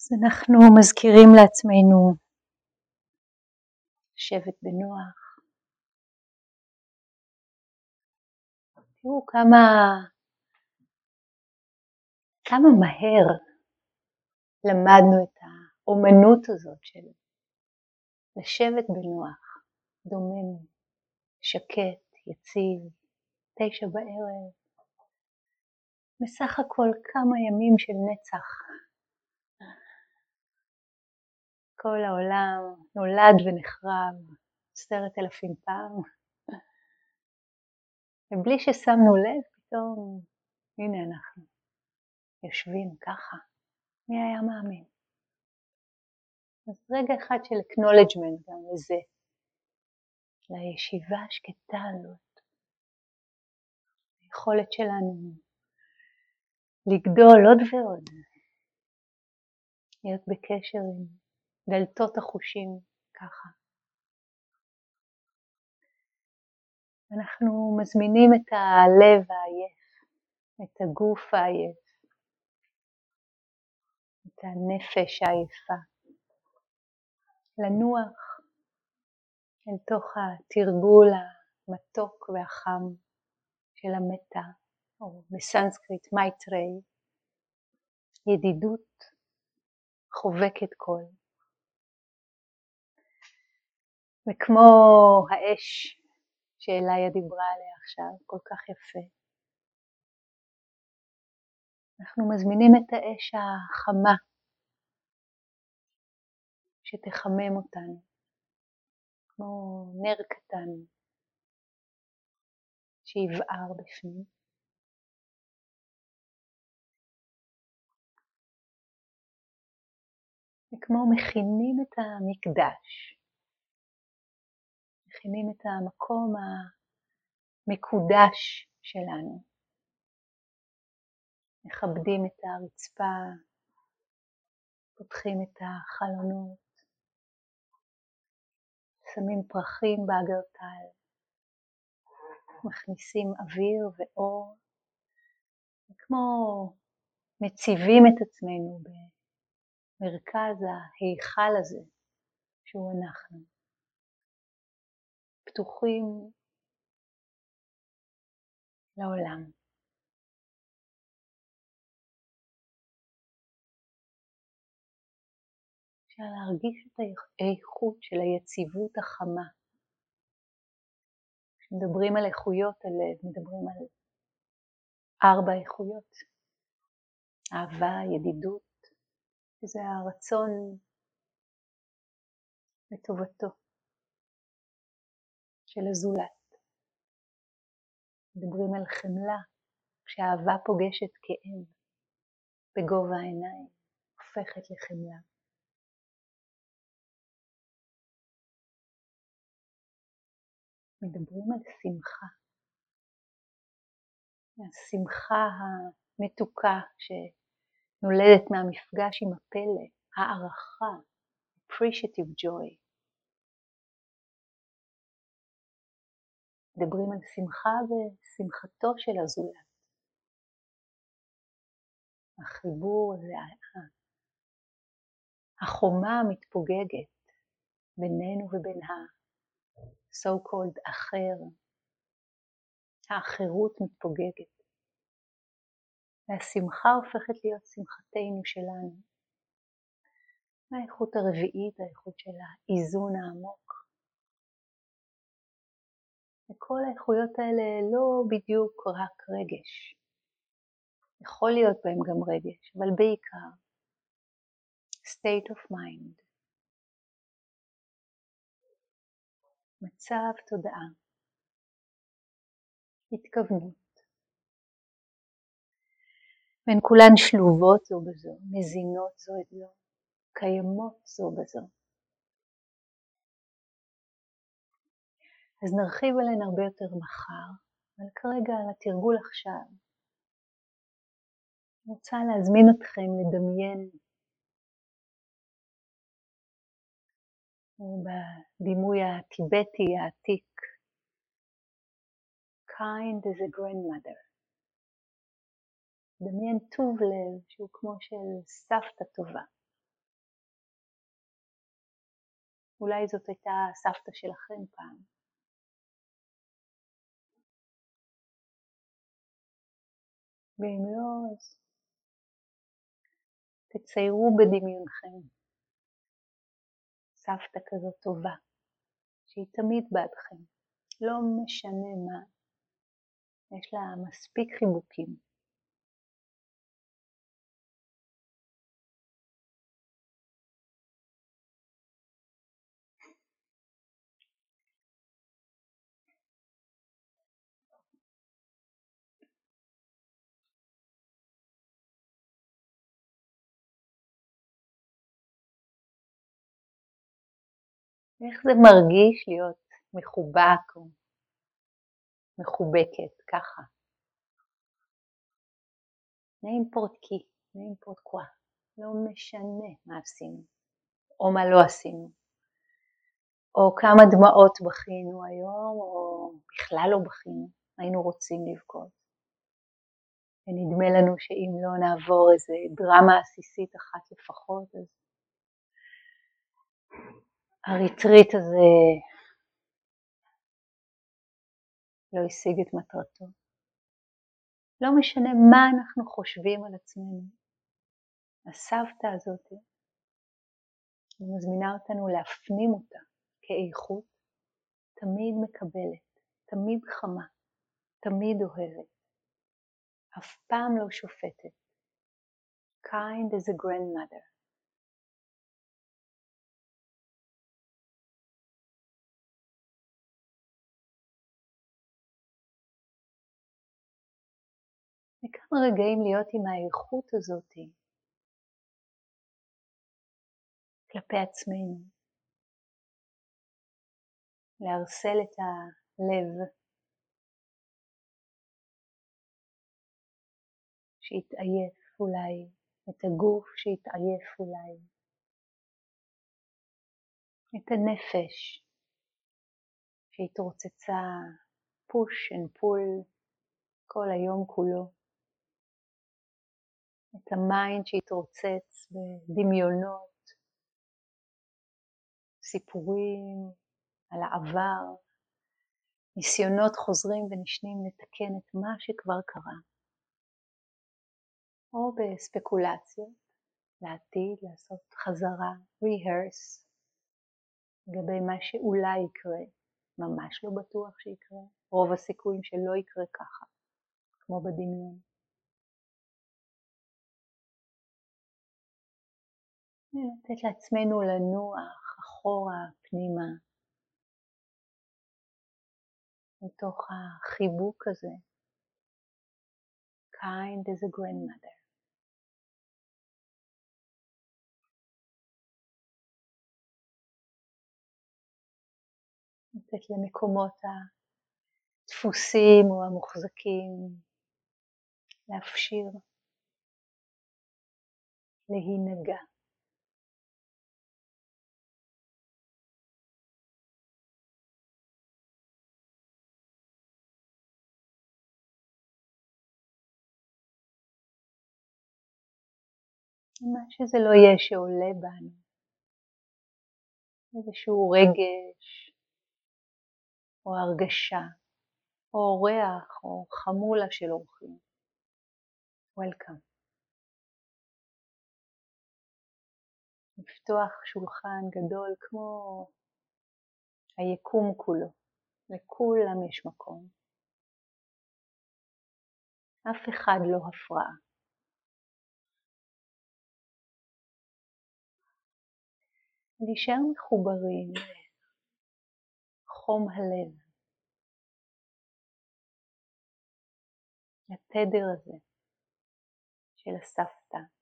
אז אנחנו מזכירים לעצמנו לשבת בנוח. תראו כמה, כמה מהר למדנו את האומנות הזאת של לשבת בנוח, דומם, שקט, יציב, תשע בערב. בסך הכל כמה ימים של נצח. כל העולם נולד ונחרב עשרת אלפים פעם, ובלי ששמנו לב, פתאום, הנה אנחנו יושבים ככה. מי היה מאמין? אז רגע אחד של acknowledgement גם לזה, לישיבה השקטה הזאת, היכולת שלנו לגדול עוד ועוד, להיות בקשר עם דלתות החושים ככה. אנחנו מזמינים את הלב העייף, את הגוף העייף, את הנפש העייפה, לנוח אל תוך התרגול המתוק והחם של ה metta, או בסנסקריט maitri, ידידות חובקת כול. וכמו האש שאליה דיברה עליה עכשיו, כל כך יפה, אנחנו מזמינים את האש החמה שתחמם אותנו, כמו נר קטן שיבער בפנים. וכמו מכינים את המקדש, מכינים את המקום המקודש שלנו, מכבדים את הרצפה, פותחים את החלונות, שמים פרחים באגרטל, מכניסים אוויר ואור, וכמו מציבים את עצמנו במרכז ההיכל הזה שהוא אנחנו, פתוחים לעולם. אפשר להרגיש את האיכות של היציבות החמה. כשמדברים על איכויות הלב, מדברים על ארבע איכויות. אהבה, ידידות, שזה הרצון לטובתו של הזולת. מדברים על חמלה, כשאהבה פוגשת כאב בגובה העיניים, הופכת לחמלה. מדברים על שמחה. השמחה המתוקה שנולדת מהמפגש עם הפלא, הערכה, appreciative joy. מדברים על שמחה ושמחתו של הזולת. החיבור הזה, החומה המתפוגגת בינינו ובין so called אחר, האחרות מתפוגגת, והשמחה הופכת להיות שמחתנו שלנו. האיכות הרביעית, האיכות של האיזון העמוק. וכל האיכויות האלה לא בדיוק רק רגש. יכול להיות בהם גם רגש, אבל בעיקר state of mind. מצב תודעה, התכוונות. והן כולן שלובות זו בזו, מזינות זו את זו, קיימות זו בזו. אז נרחיב עליהן הרבה יותר מחר, אבל כרגע על התרגול עכשיו. אני רוצה להזמין אתכם לדמיין בדימוי הטיבטי העתיק. kind as a grandmother. דמיין טוב לב שהוא כמו של סבתא טובה. אולי זאת הייתה סבתא שלכם פעם. ואם לא, אז תציירו בדמיונכם סבתא כזאת טובה, שהיא תמיד בעדכם, לא משנה מה, יש לה מספיק חיבוקים. איך זה מרגיש להיות מחובק או מחובקת ככה? n'importe qui, n'importe quoi, לא משנה מה עשינו או מה לא עשינו, או כמה דמעות בכינו היום או בכלל לא בכינו, היינו רוצים לבכות. ונדמה לנו שאם לא נעבור איזה דרמה עסיסית אחת לפחות, אז הריטריט הזה לא השיג את מטרתו. לא משנה מה אנחנו חושבים על עצמנו. הסבתא הזאת, מזמינה אותנו להפנים אותה כאיכות, תמיד מקבלת, תמיד חמה, תמיד אוהבת, אף פעם לא שופטת. kind as a grandmother. וכמה רגעים להיות עם האיכות הזאת כלפי עצמנו, לערסל את הלב שהתעייף אולי, את הגוף שהתעייף אולי, את הנפש שהתרוצצה push and pull כל היום כולו. את ה mind שהתרוצץ בדמיונות, סיפורים על העבר, ניסיונות חוזרים ונשנים לתקן את מה שכבר קרה, או בספקולציות לעתיד, לעשות חזרה, rehearse, לגבי מה שאולי יקרה, ממש לא בטוח שיקרה, רוב הסיכויים שלא יקרה ככה, כמו בדמיון. לתת לעצמנו לנוח אחורה פנימה מתוך החיבוק הזה, kind as a grandmother. לתת למקומות הדפוסים או המוחזקים להפשיר, להינגע. מה שזה לא יהיה שעולה בנו, איזשהו רגש או הרגשה או ריח או חמולה של אורחים. Welcome. לפתוח שולחן גדול כמו היקום כולו, לכולם יש מקום. אף אחד לא הפרעה. להישאר מחוברים לחום הלב, לתדר הזה של הסבתא.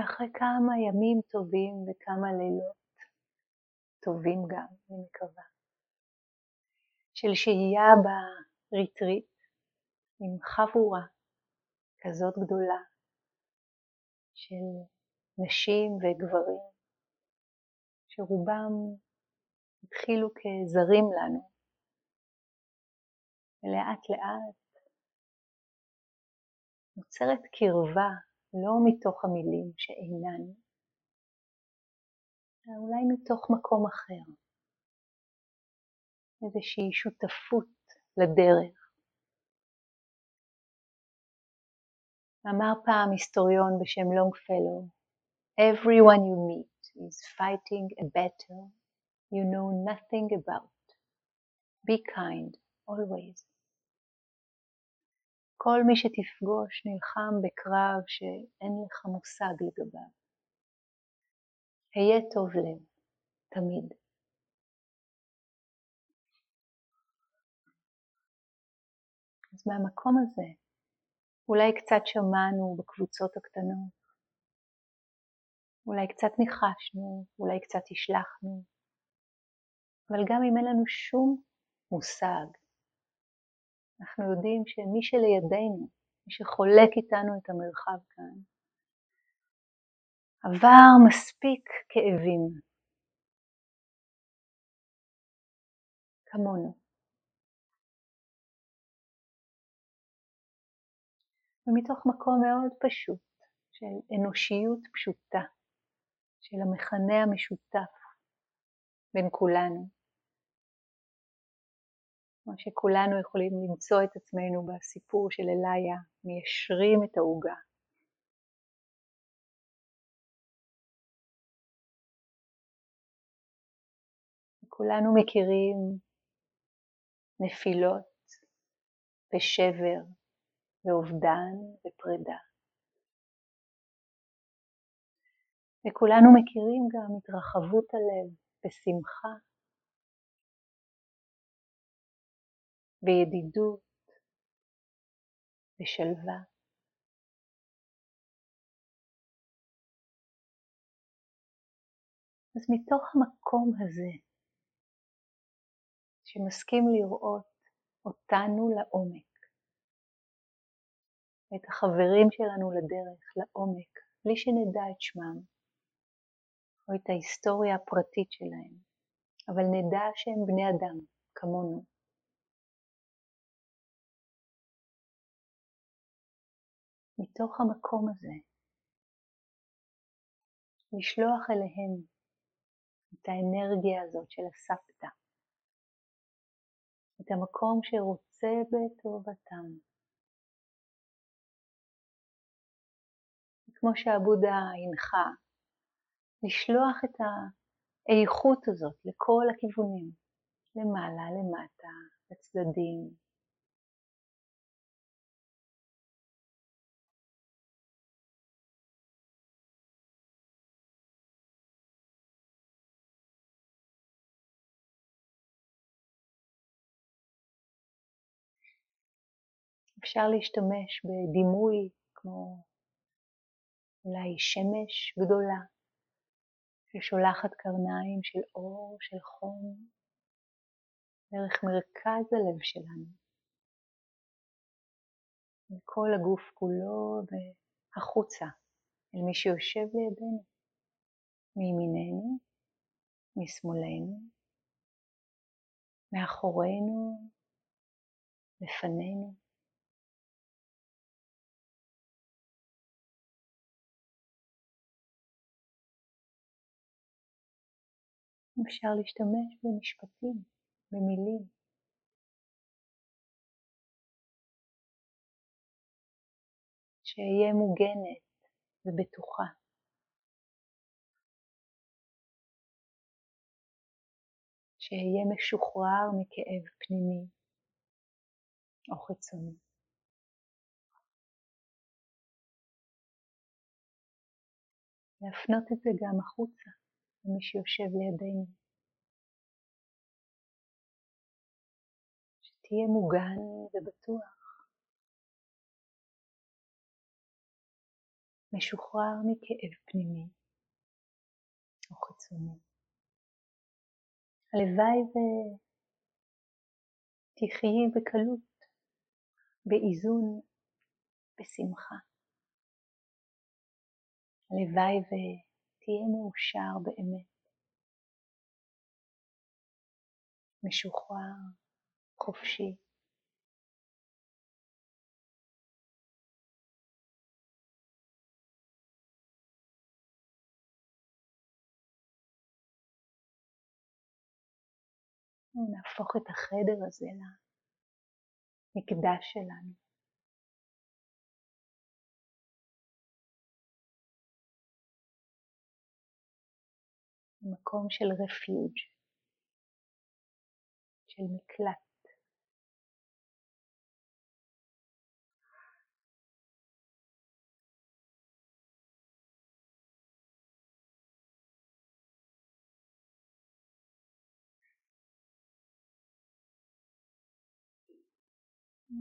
ואחרי כמה ימים טובים וכמה לילות טובים גם, אני מקווה, של שהייה בריטריט עם חבורה כזאת גדולה של נשים וגברים שרובם התחילו כזרים לנו, ולאט לאט נוצרת קרבה לא מתוך המילים שאינן, אלא אולי מתוך מקום אחר, איזושהי שותפות לדרך. אמר פעם היסטוריון בשם לונגפלו, Everyone you meet is fighting a battle you know nothing about. Be kind always. כל מי שתפגוש נלחם בקרב שאין לך מושג לגביו. היה טוב לב, תמיד. אז מהמקום הזה, אולי קצת שמענו בקבוצות הקטנות, אולי קצת ניחשנו, אולי קצת השלכנו, אבל גם אם אין לנו שום מושג, אנחנו יודעים שמי שלידינו, מי שחולק איתנו את המרחב כאן, עבר מספיק כאבים כמונו. ומתוך מקום מאוד פשוט של אנושיות פשוטה, של המכנה המשותף בין כולנו, כמו שכולנו יכולים למצוא את עצמנו בסיפור של אליה, מיישרים את העוגה. כולנו מכירים נפילות ושבר ואובדן ופרידה. וכולנו מכירים גם התרחבות הלב ושמחה וידידות ושלווה. אז מתוך המקום הזה, שמסכים לראות אותנו לעומק, את החברים שלנו לדרך לעומק, בלי שנדע את שמם, או את ההיסטוריה הפרטית שלהם, אבל נדע שהם בני אדם, כמונו. מתוך המקום הזה, לשלוח אליהם את האנרגיה הזאת של הסבתא, את המקום שרוצה בטובתם. כמו שעבודה הנחה, לשלוח את האיכות הזאת לכל הכיוונים, למעלה, למטה, לצדדים, אפשר להשתמש בדימוי כמו אולי שמש גדולה ששולחת קרניים של אור, של חום, דרך מרכז הלב שלנו, מכל הגוף כולו והחוצה אל מי שיושב לידינו, מימיננו, משמאלנו, מאחורינו, לפנינו. אפשר להשתמש במשפטים, במילים. שאהיה מוגנת ובטוחה. שאהיה משוחרר מכאב פנימי או חיצוני. להפנות את זה גם החוצה. למי שיושב לידינו. שתהיה מוגן ובטוח. משוחרר מכאב פנימי או חיצוני. הלוואי ותחיי בקלות, באיזון, בשמחה. הלוואי ותהיה מאושר באמת, משוחרר, חופשי. נהפוך את החדר הזה למקדש שלנו. מקום של רפיוג', של מקלט.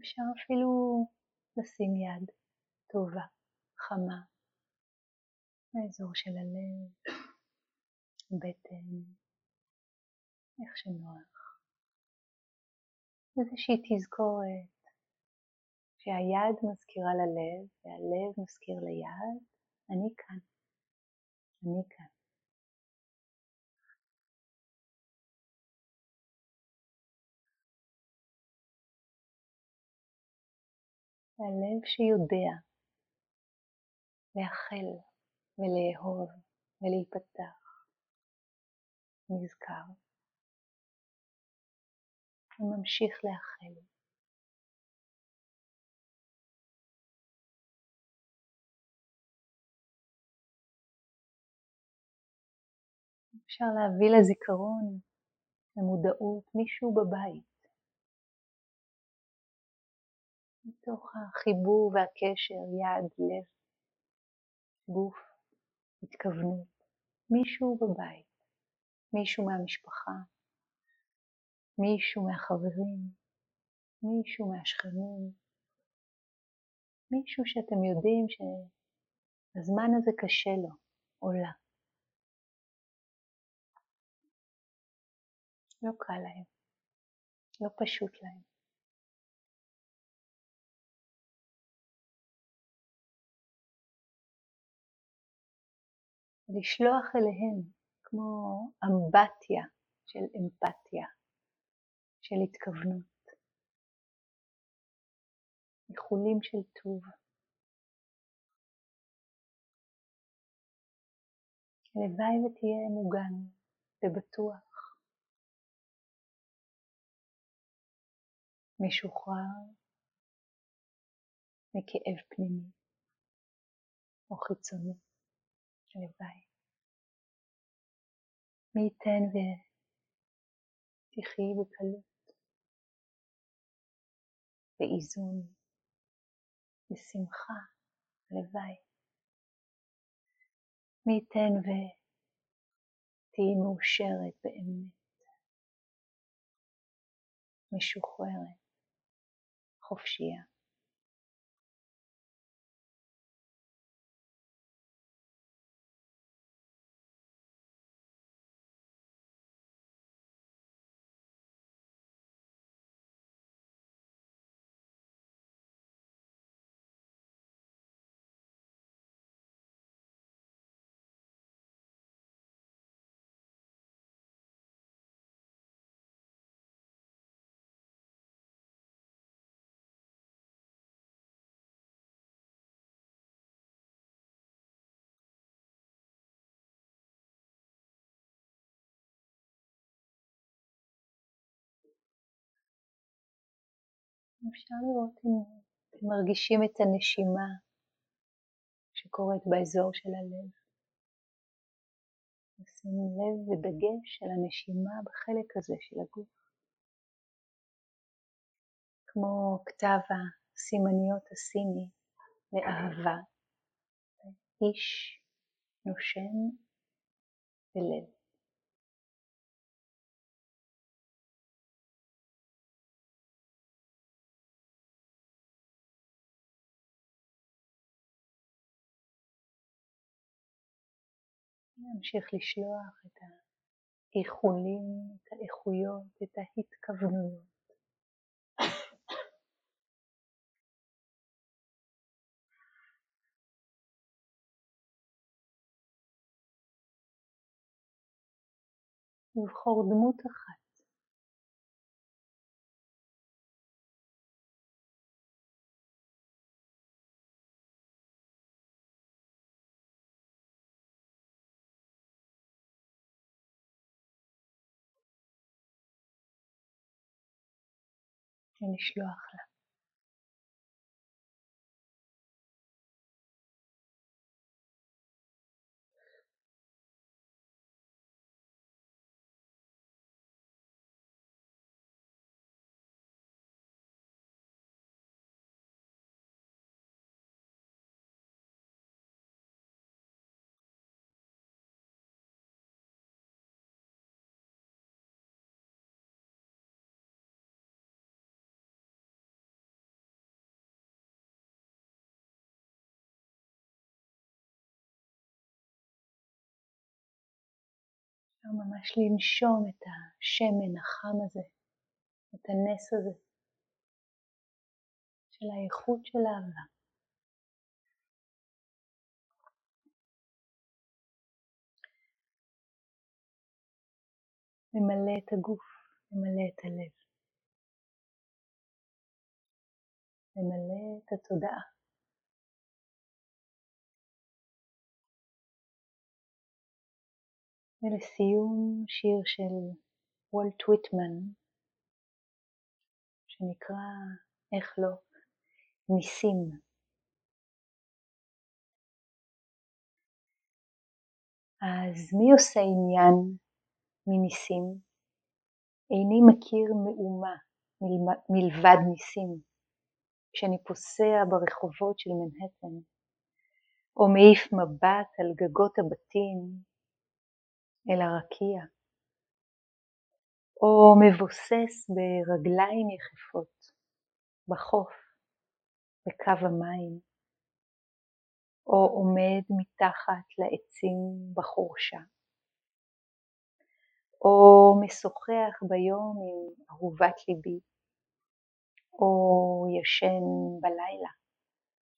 אפשר אפילו לשים יד טובה, חמה, באזור של הלב, בטן, איך שנוח. איזושהי תזכורת שהיד מזכירה ללב והלב מזכיר ליד, אני כאן, אני כאן. והלב שיודע לאחל ולאהוב ולהיפתח, נזכר. וממשיך לאחל. אפשר להביא לזיכרון, למודעות, מישהו בבית. מתוך החיבור והקשר, יד, לב, גוף, התכוונות, מישהו בבית, מישהו מהמשפחה, מישהו מהחברים, מישהו מהשכנים, מישהו שאתם יודעים שהזמן הזה קשה לו, או לה. לא קל להם, לא פשוט להם. לשלוח אליהם כמו אמבטיה של אמפתיה, של התכוונות, איחולים של טוב. הלוואי ותהיה מוגן ובטוח, משוחרר מכאב פנימי או חיצוני. הלוואי. מי ייתן ותחיי בקלות, באיזון, בשמחה, הלוואי. מי ייתן ותהיי מאושרת באמת, משוחררת, חופשייה. אפשר לראות אם אתם מרגישים את הנשימה שקורית באזור של הלב. לשים לב ודגש על הנשימה בחלק הזה של הגוף. כמו כתב הסימניות הסיני לאהבה, איש נושם בלב. להמשיך לשלוח את האיחולים, את האיכויות, את ההתכוונויות. לבחור דמות אחת ולשלוח לה. אפשר ממש לנשום את השמן החם הזה, את הנס הזה של האיכות של האהבה. ממלא את הגוף, ממלא את הלב, ממלא את התודעה. ולסיום שיר של וולט וויטמן שנקרא, איך לא, ניסים. אז מי עושה עניין מניסים? איני מכיר מאומה מלבד ניסים. כשאני פוסע ברחובות של מנהטן, או מעיף מבט על גגות הבתים אל הרקיע, או מבוסס ברגליים יחפות בחוף, בקו המים, או עומד מתחת לעצים בחורשה, או משוחח ביום עם אהובת ליבי, או ישן בלילה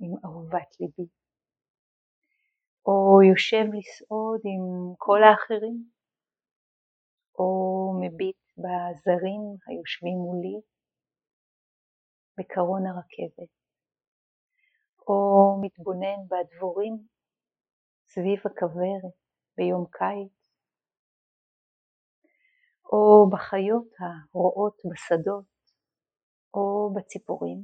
עם אהובת ליבי. או יושב לסעוד עם כל האחרים, או מביט בזרים היושבים מולי בקרון הרכבת, או מתבונן בדבורים סביב הכוורת ביום קיץ, או בחיות הרועות בשדות, או בציפורים,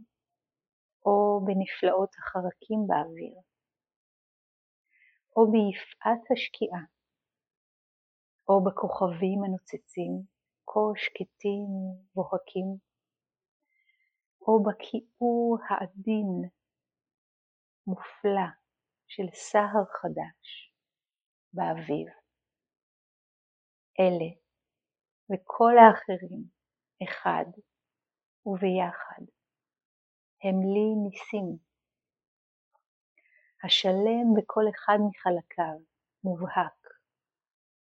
או בנפלאות החרקים באוויר. או ביפעת השקיעה, או בכוכבים הנוצצים, כה שקטים ובוהקים, או בכיעור העדין, מופלא, של סהר חדש באביב. אלה וכל האחרים, אחד וביחד, הם לי ניסים. השלם בכל אחד מחלקיו, מובהק,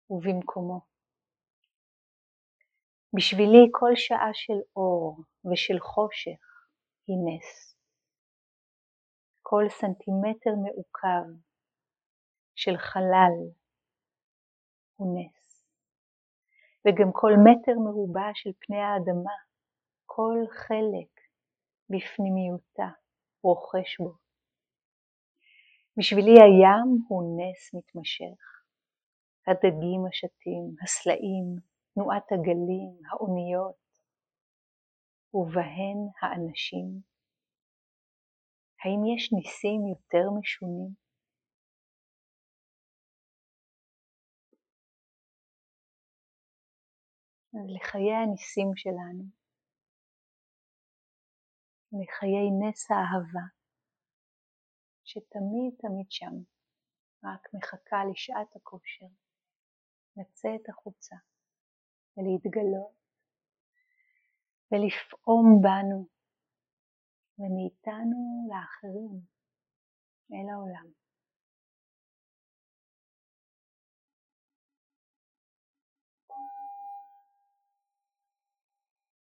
ובמקומו. בשבילי כל שעה של אור ושל חושך היא נס. כל סנטימטר מעוכב של חלל הוא נס. וגם כל מטר מרובע של פני האדמה, כל חלק בפנימיותה רוכש בו. בשבילי הים הוא נס מתמשך. הדגים השתים, הסלעים, תנועת הגלים, האוניות, ובהן האנשים. האם יש ניסים יותר משונים? לחיי הניסים שלנו, לחיי נס האהבה, שתמיד תמיד שם, רק מחכה לשעת הכושר, לצאת החוצה ולהתגלות ולפעום בנו ומאיתנו לאחרים אל העולם.